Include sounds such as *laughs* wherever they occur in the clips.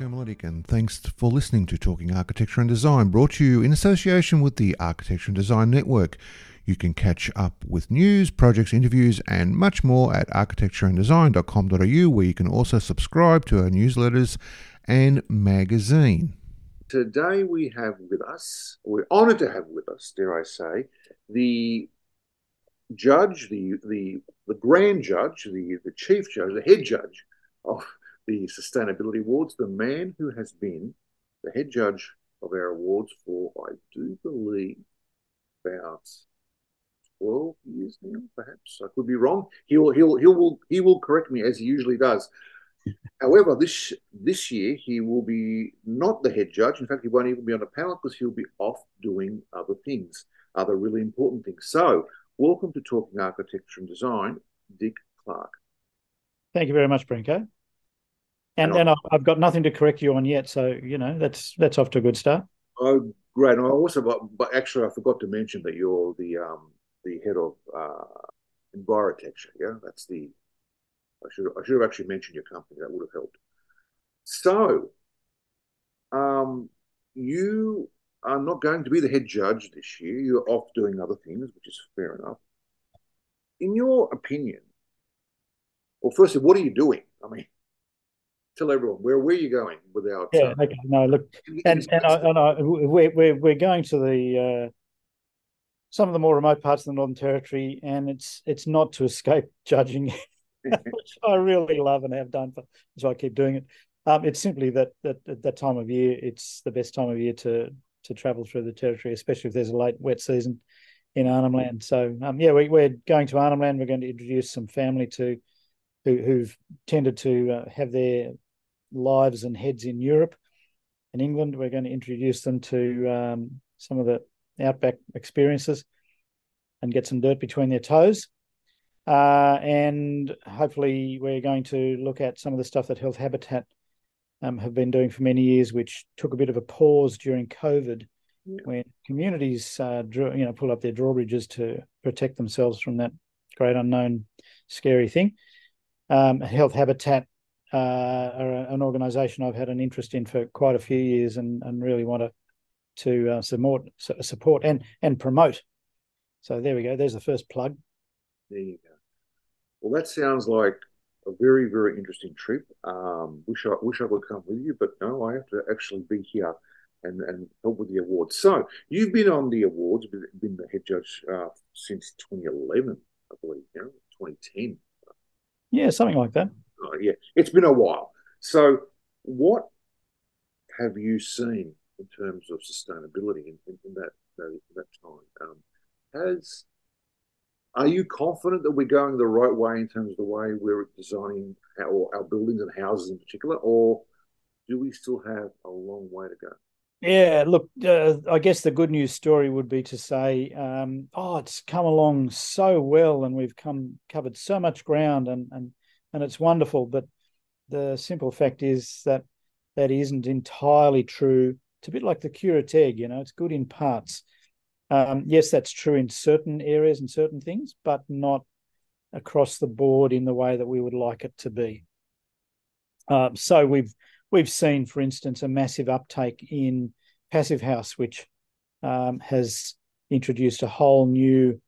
Nico and thanks for listening to Talking Architecture and Design, brought to you in association with the Architecture and Design Network. You can catch up with news, projects, interviews, and much more at architectureanddesign.com.au, where you can also subscribe to our newsletters and magazine. Today we have with us, we're honoured to have with us, dare I say, the judge, the the the grand judge, the the chief judge, the head judge of the Sustainability Awards, the man who has been the head judge of our awards for, I do believe, about 12 years now, perhaps. I could be wrong. He'll, he'll, he will, he will correct me as he usually does. *laughs* However, this this year he will be not the head judge. In fact, he won't even be on the panel because he'll be off doing other things, other really important things. So, welcome to Talking Architecture and Design, Dick Clarke. Thank you very much, Branko. And and I've got nothing to correct you on yet, so you know that's that's off to a good start. Oh, great! And I also, but, but actually, I forgot to mention that you're the um the head of uh, Envirotecture. Yeah, that's the. I should I should have actually mentioned your company. That would have helped. So, um, you are not going to be the head judge this year. You're off doing other things, which is fair enough. In your opinion, well, firstly, what are you doing? I mean, tell everyone where were you going without yeah uh, okay no look and and, I, and I, we're, we're we're going to the uh, some of the more remote parts of the northern territory and it's it's not to escape *laughs* judging *laughs* which i really love and have done for so i keep doing it. Um, it's simply that that at that time of year it's the best time of year to to travel through the territory especially if there's a late wet season in arnhem land. So um, yeah we, we're going to arnhem land. We're going to introduce some family to who, who've tended to uh, have their lives and heads in Europe and England. We're going to introduce them to um, some of the outback experiences and get some dirt between their toes. Uh, and hopefully, we're going to look at some of the stuff that Health Habitat um, have been doing for many years, which took a bit of a pause during COVID, yeah. when communities, uh, drew, you know, pull up their drawbridges to protect themselves from that great unknown, scary thing. Um, Health Habitat uh, are an organisation I've had an interest in for quite a few years, and, and really want to to uh, support support and and promote. So there we go. There's the first plug. There you go. Well, that sounds like a very very interesting trip. Um, wish I wish I could come with you, but no, I have to actually be here and and help with the awards. So you've been on the awards, been the head judge uh, since 2011, I believe. You know, 2010. Yeah, something like that yeah, it's been a while. So, what have you seen in terms of sustainability in, in, in that, that, that time? Um, has are you confident that we're going the right way in terms of the way we're designing our, our buildings and houses in particular, or do we still have a long way to go? Yeah, look, uh, I guess the good news story would be to say, um, oh, it's come along so well, and we've come covered so much ground, and and and it's wonderful. But the simple fact is that that isn't entirely true. It's a bit like the curate egg, you know, it's good in parts. Um, yes, that's true in certain areas and certain things, but not across the board in the way that we would like it to be. Um, so we've we've seen, for instance, a massive uptake in Passive House, which um, has introduced a whole new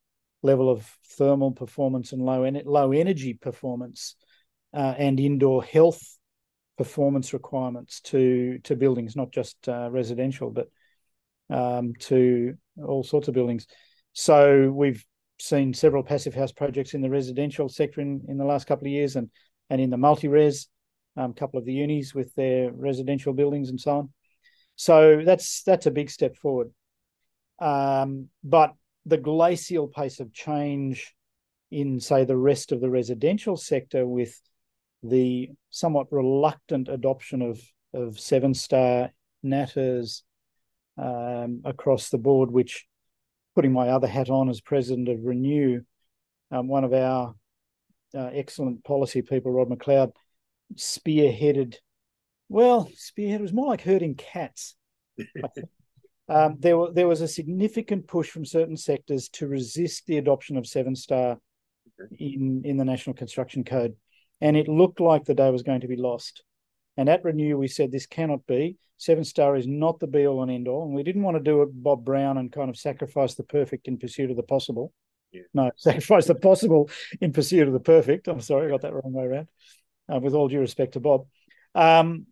level of thermal performance and low en- low energy performance uh, and indoor health performance requirements to to buildings, not just uh, residential, but um, to all sorts of buildings. So we've seen several passive house projects in the residential sector in, in the last couple of years, and and in the multi-res, a um, couple of the unis with their residential buildings and so on. So that's that's a big step forward. Um, but the glacial pace of change in, say, the rest of the residential sector with the somewhat reluctant adoption of of seven star NatHERS um, across the board, which putting my other hat on as president of Renew, um, one of our uh, excellent policy people, Rod McLeod, spearheaded. Well, spearhead was more like herding cats. *laughs* um, there, there was a significant push from certain sectors to resist the adoption of seven star in in the National Construction Code and it looked like the day was going to be lost. And at Renew, we said this cannot be. Seven star is not the be all and end all. And we didn't want to do it Bob Brown and kind of sacrifice the perfect in pursuit of the possible. Yeah. No, *laughs* sacrifice the possible in pursuit of the perfect. I'm sorry, I got that wrong way around. Uh, with all due respect to Bob. Um,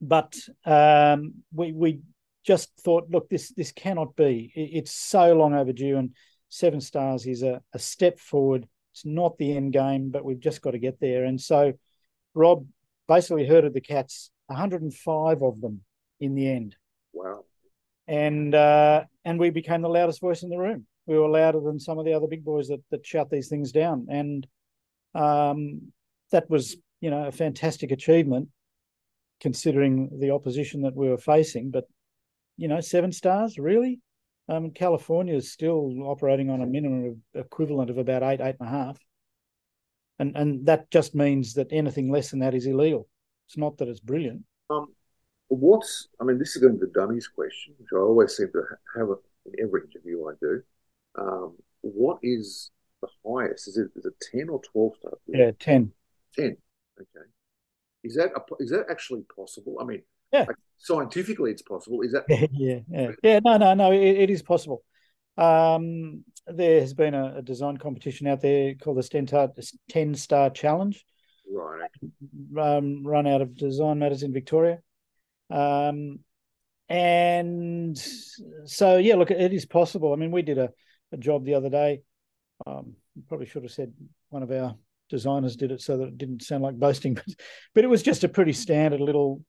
but um, we we just thought, look, this this cannot be. It, it's so long overdue, and seven stars is a, a step forward. It's not the end game, but we've just got to get there. And so, Rob basically herded the cats, 105 of them in the end. Wow. And uh, and we became the loudest voice in the room. We were louder than some of the other big boys that that shout these things down. And um, that was, you know, a fantastic achievement considering the opposition that we were facing. But you know, seven stars, really? Um, California is still operating on a minimum of equivalent of about eight, eight and a half. And and that just means that anything less than that is illegal. It's not that it's brilliant. Um, what's, I mean, this is going to be the dummies question, which I always seem to have in every interview I do. Um, what is the highest? Is it, is it 10 or 12 stars? Yeah, 10. 10. Okay. Is that, a, is that actually possible? I mean, Yeah. like, scientifically it's possible. Is that, *laughs* yeah, yeah, yeah. No, no, no. It, it is possible. Um, there has been a, a design competition out there called the 10 Star, 10 Star Challenge, right? um, run out of Design Matters in Victoria. Um, and so, yeah, look, it is possible. I mean, we did a, a job the other day. Um, probably should have said one of our designers did it so that it didn't sound like boasting, *laughs* but, but it was just a pretty standard little,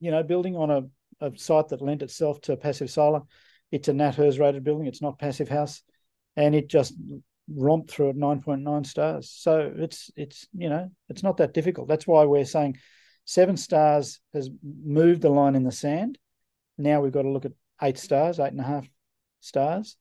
you know, building on a, a site that lent itself to passive solar. It's a NatHERS rated building. It's not passive house, and it just romped through at nine point nine stars. So it's it's you know it's not that difficult. That's why we're saying seven stars has moved the line in the sand. Now we've got to look at eight stars, eight and a half stars,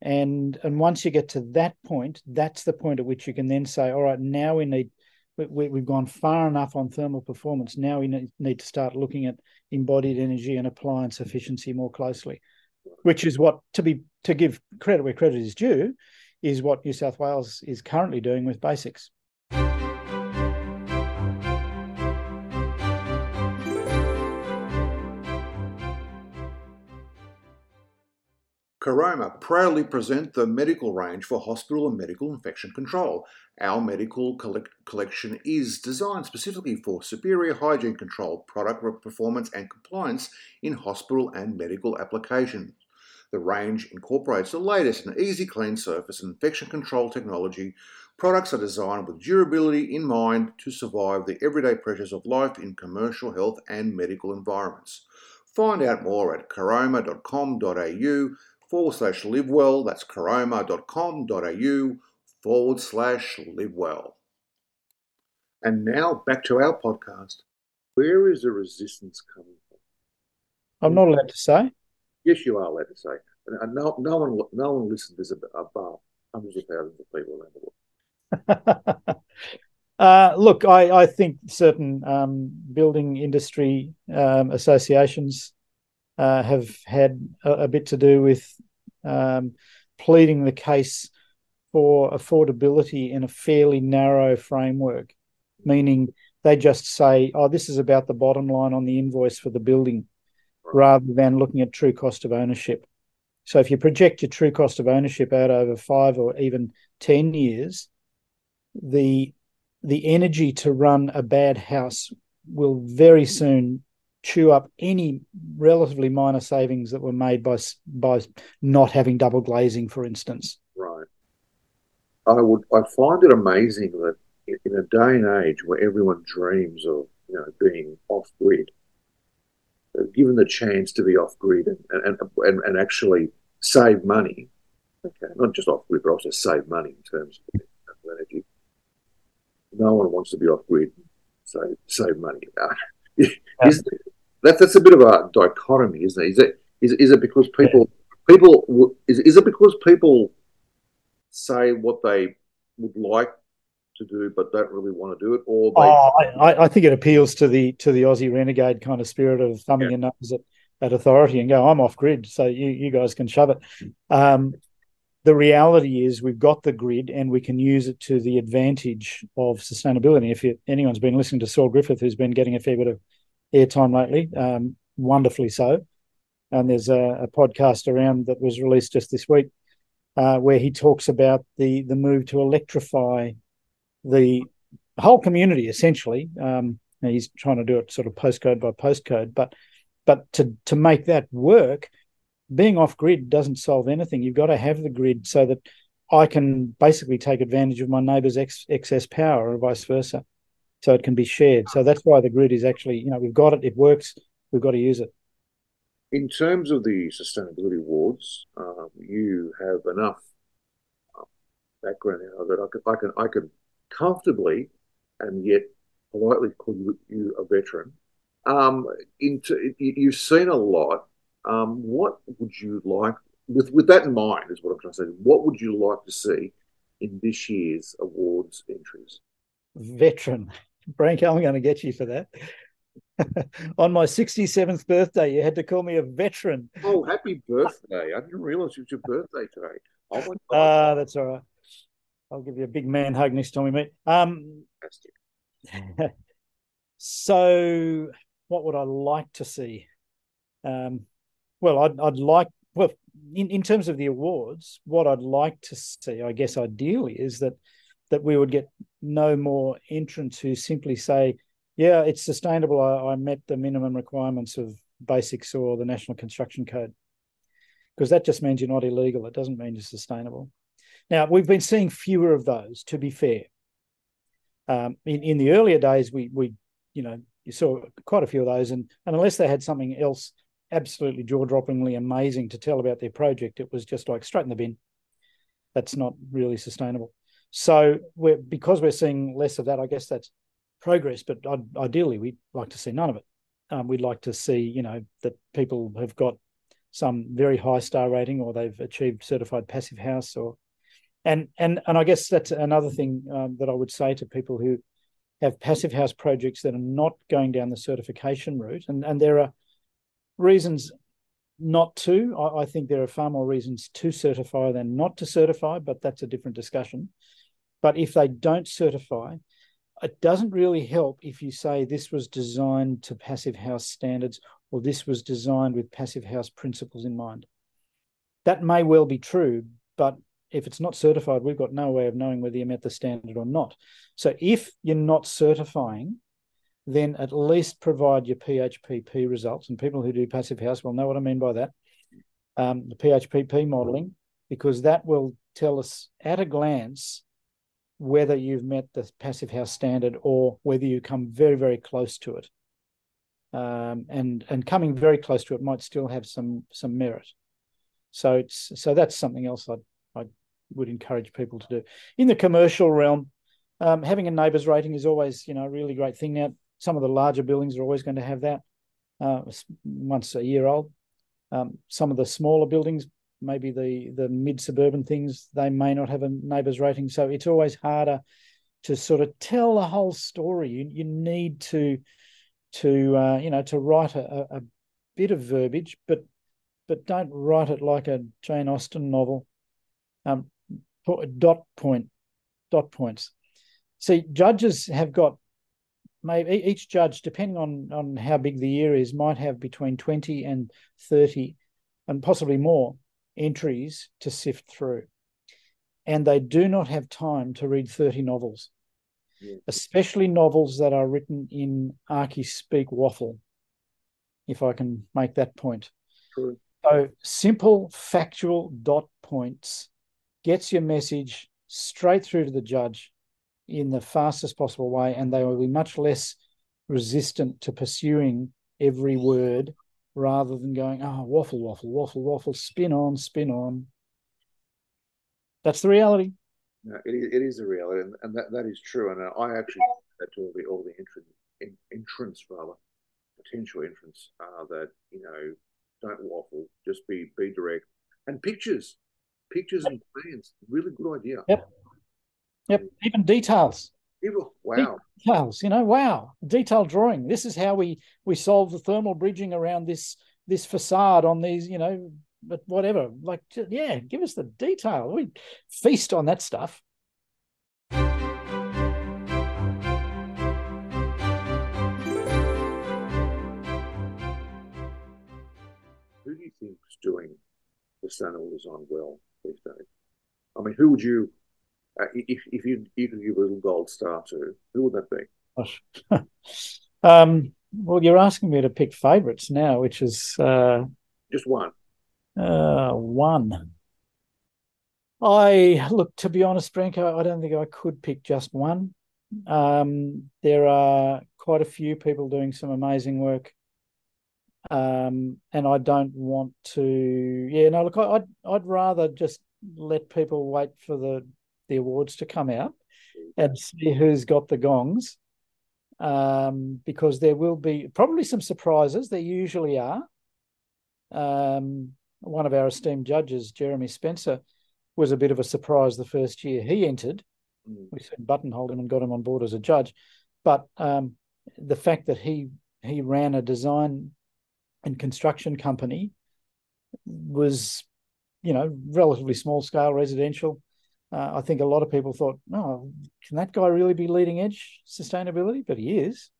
and and once you get to that point, that's the point at which you can then say, all right, now we need. We, have gone far enough on thermal performance. Now we need to start looking at embodied energy and appliance efficiency more closely which is what to be to give credit where credit is due, is what New South Wales is currently doing with BASIX. Caroma proudly present the medical range for hospital and medical infection control. Our medical collect- collection is designed specifically for superior hygiene control, product performance, and compliance in hospital and medical applications. The range incorporates the latest in easy clean surface and infection control technology. Products are designed with durability in mind to survive the everyday pressures of life in commercial health and medical environments. Find out more at caroma.com.au forward slash live well. That's caroma.com.au forward slash live well. And now back to our podcast. Where is the resistance coming from? I'm not allowed to say. Yes, you are allowed to say. And no, no one, no one listens. There's above hundreds of thousands of people around the world. *laughs* uh, look, I, I think certain um, building industry um, associations uh, have had a, a, bit to do with um, pleading the case for affordability in a fairly narrow framework, meaning they just say, oh, this is about the bottom line on the invoice for the building rather than looking at true cost of ownership. So if you project your true cost of ownership out over five or even 10 years, the the energy to run a bad house will very soon chew up any relatively minor savings that were made by by not having double glazing, for instance. Right. I would I find it amazing that in a day and age where everyone dreams of you know being off grid, given the chance to be off grid and, and, and, and actually save money, okay, not just off grid, but also save money in terms of energy. No one wants to be off grid, so save money. *laughs* Is, that's that's a bit of a dichotomy, isn't it? Is it, is, is it because people, people, is, is it because people say what they would like to do but don't really want to do it or they... oh, I, I, think it appeals to the to the aussie renegade kind of spirit of thumbing yeah. your nose at, at authority and go i'm off grid so you, you guys can shove it um, the reality is we've got the grid and we can use it to the advantage of sustainability. If you, anyone's been listening to Saul Griffith, who's been getting a fair bit of airtime lately, um, wonderfully so, and there's a, a, podcast around that was released just this week uh, where he talks about the the move to electrify the whole community essentially. Um, he's trying to do it sort of postcode by postcode, but but to to make that work, being off grid doesn't solve anything. You've got to have the grid so that I can basically take advantage of my neighbour's ex- excess power or vice versa. So it can be shared. So that's why the grid is actually, you know, we've got it, it works, we've got to use it. In terms of the sustainability awards, um, you have enough um, background now that I can, I can, I can comfortably and yet politely call you, you a veteran. Um, into, you've seen a lot um, what would you like, with, with that in mind, is what I'm trying to say, what would you like to see in this year's awards entries? Veteran. Branko, I'm going to get you for that. *laughs* On my 67th birthday, you had to call me a veteran. Oh, happy birthday. I didn't realize it was your birthday today. Oh, Ah, uh, that's all right. I'll give you a big man hug next time we meet. Um, *laughs* so, what would I like to see? Um, well, I'd, I'd like, well, in, in terms of the awards, what I'd like to see, I guess, ideally, is that that we would get no more entrants who simply say, "Yeah, it's sustainable. I, I met the minimum requirements of BASIX or the National Construction Code," because that just means you're not illegal. It doesn't mean you're sustainable. Now, we've been seeing fewer of those. To be fair, um, in in the earlier days, we we you know you saw quite a few of those, and, and unless they had something else absolutely jaw-droppingly amazing to tell about their project. It was just like straight in the bin. That's not really sustainable. So we're because we're seeing less of that. I guess that's progress, but ideally we'd like to see none of it. Um, we'd like to see, you know, that people have got some very high star rating or they've achieved certified passive house or and and and I guess that's another thing um, that I would say to people who have passive house projects that are not going down the certification route and and there are reasons not to. I, I, think there are far more reasons to certify than not to certify, but that's a different discussion. But if they don't certify, it doesn't really help if you say this was designed to passive house standards or this was designed with passive house principles in mind. That may well be true, but if it's not certified, we've got no way of knowing whether you met the standard or not. So if you're not certifying, then at least provide your PHPP results. And people who do passive house will know what I mean by that. Um, the PHPP modeling, because that will tell us at a glance whether you've met the passive house standard or whether you come very, very close to it. Um, and and coming very close to it might still have some some merit. So it's so that's something else I I would encourage people to do. In the commercial realm, um, having a NABERS rating is always you know a really great thing. Now some of the larger buildings are always going to have that uh, once a year old. Um, some of the smaller buildings, maybe the the mid suburban things, they may not have a NABERS rating. So it's always harder to sort of tell the whole story. You you need to to uh, you know to write a, a bit of verbiage, but but don't write it like a Jane Austen novel. Um, dot point, dot points. See, judges have got maybe each judge, depending on on how big the year is, might have between twenty and thirty, and possibly more entries to sift through, and they do not have time to read thirty novels, yeah. especially novels that are written in archy speak waffle. If I can make that point. So simple, factual dot points gets your message straight through to the judge in the fastest possible way, and they will be much less resistant to pursuing every word rather than going, oh, waffle, waffle, waffle, waffle, spin on, spin on. That's the reality. No, it, it is the reality, and, and that, that is true. And I actually that to all the all the entrance, in, entrance rather potential entrance uh, that you know don't waffle, just be be direct and pictures, pictures and plans. Really good idea. Yep. Yep, even details. Even, Wow. Details, you know, wow. Detailed drawing. This is how we we solve the thermal bridging around this this facade on these, you know, but whatever. Like, yeah, give us the detail. We feast on that stuff. Who do you think is doing sustainable design well these days? I mean, who would you, uh, if, if you you could give a little gold star to, who would that be? *laughs* um, well, you're asking me to pick favourites now, which is uh, just one. Uh, one. I look to be honest, Branko. I don't think I could pick just one. Um, there are quite a few people doing some amazing work, um, and I don't want to. Yeah, no. Look, I'd I'd rather just let people wait for the the awards to come out and see who's got the gongs um, because there will be probably some surprises. There usually are. Um, one of our esteemed judges, Jeremy Spencer, was a bit of a surprise the first year he entered. Mm. We said buttonholed him and got him on board as a judge, but um, the fact that he he ran a design and construction company was, you know, relatively small scale residential uh, I think a lot of people thought, "Oh, can that guy really be leading edge sustainability?" But he is.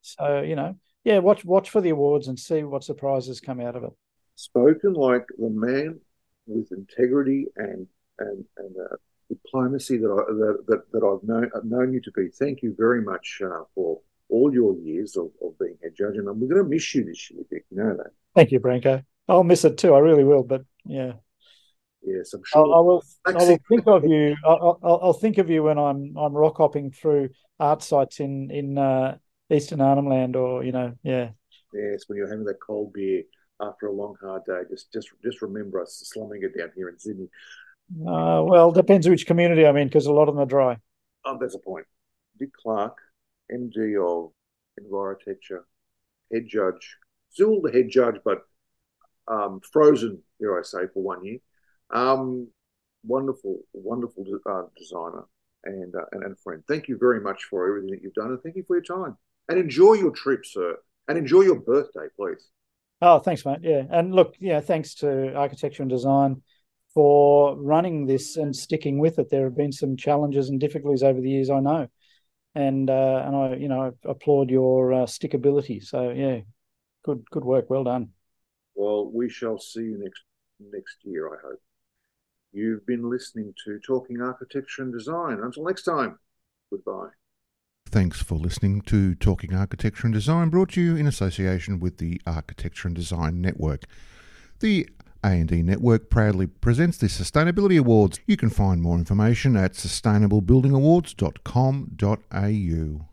So you know, yeah, watch watch for the awards and see what surprises come out of it. Spoken like the man with integrity and and and uh, diplomacy that I that, that, that I've known I've known you to be. Thank you very much uh, for all your years of, of being head judge, and we're going to miss you this year, Dick. You know that. Thank you, Branko. I'll miss it too. I really will. But yeah. Yes, I'm sure. I, I will. I will think of you. I'll, I'll, I'll, think of you when I'm I'm rock hopping through art sites in in uh, Eastern Arnhem Land, or you know, yeah. Yes, when you're having that cold beer after a long hard day, just just just remember us slumming it down here in Sydney. Uh, well, depends which community I'm in, because a lot of them are dry. Oh, that's a point. Dick Clarke, MD of Envirotecture, head judge, still the head judge, but um, frozen, dare I say, for one year. Um, wonderful, wonderful uh, designer and, uh, and and friend. Thank you very much for everything that you've done, and thank you for your time. And enjoy your trip, sir. And enjoy your birthday, please. Oh, thanks, mate. Yeah, and look, yeah, thanks to Architecture and Design for running this and sticking with it. There have been some challenges and difficulties over the years, I know, and uh, and I, you know, applaud your uh, stickability. So yeah, good good work, well done. Well, we shall see you next next year, I hope. You've been listening to Talking Architecture and Design. Until next time, goodbye. Thanks for listening to Talking Architecture and Design, brought to you in association with the Architecture and Design Network. The A&D Network proudly presents the Sustainability Awards. You can find more information at sustainablebuildingawards.com.au.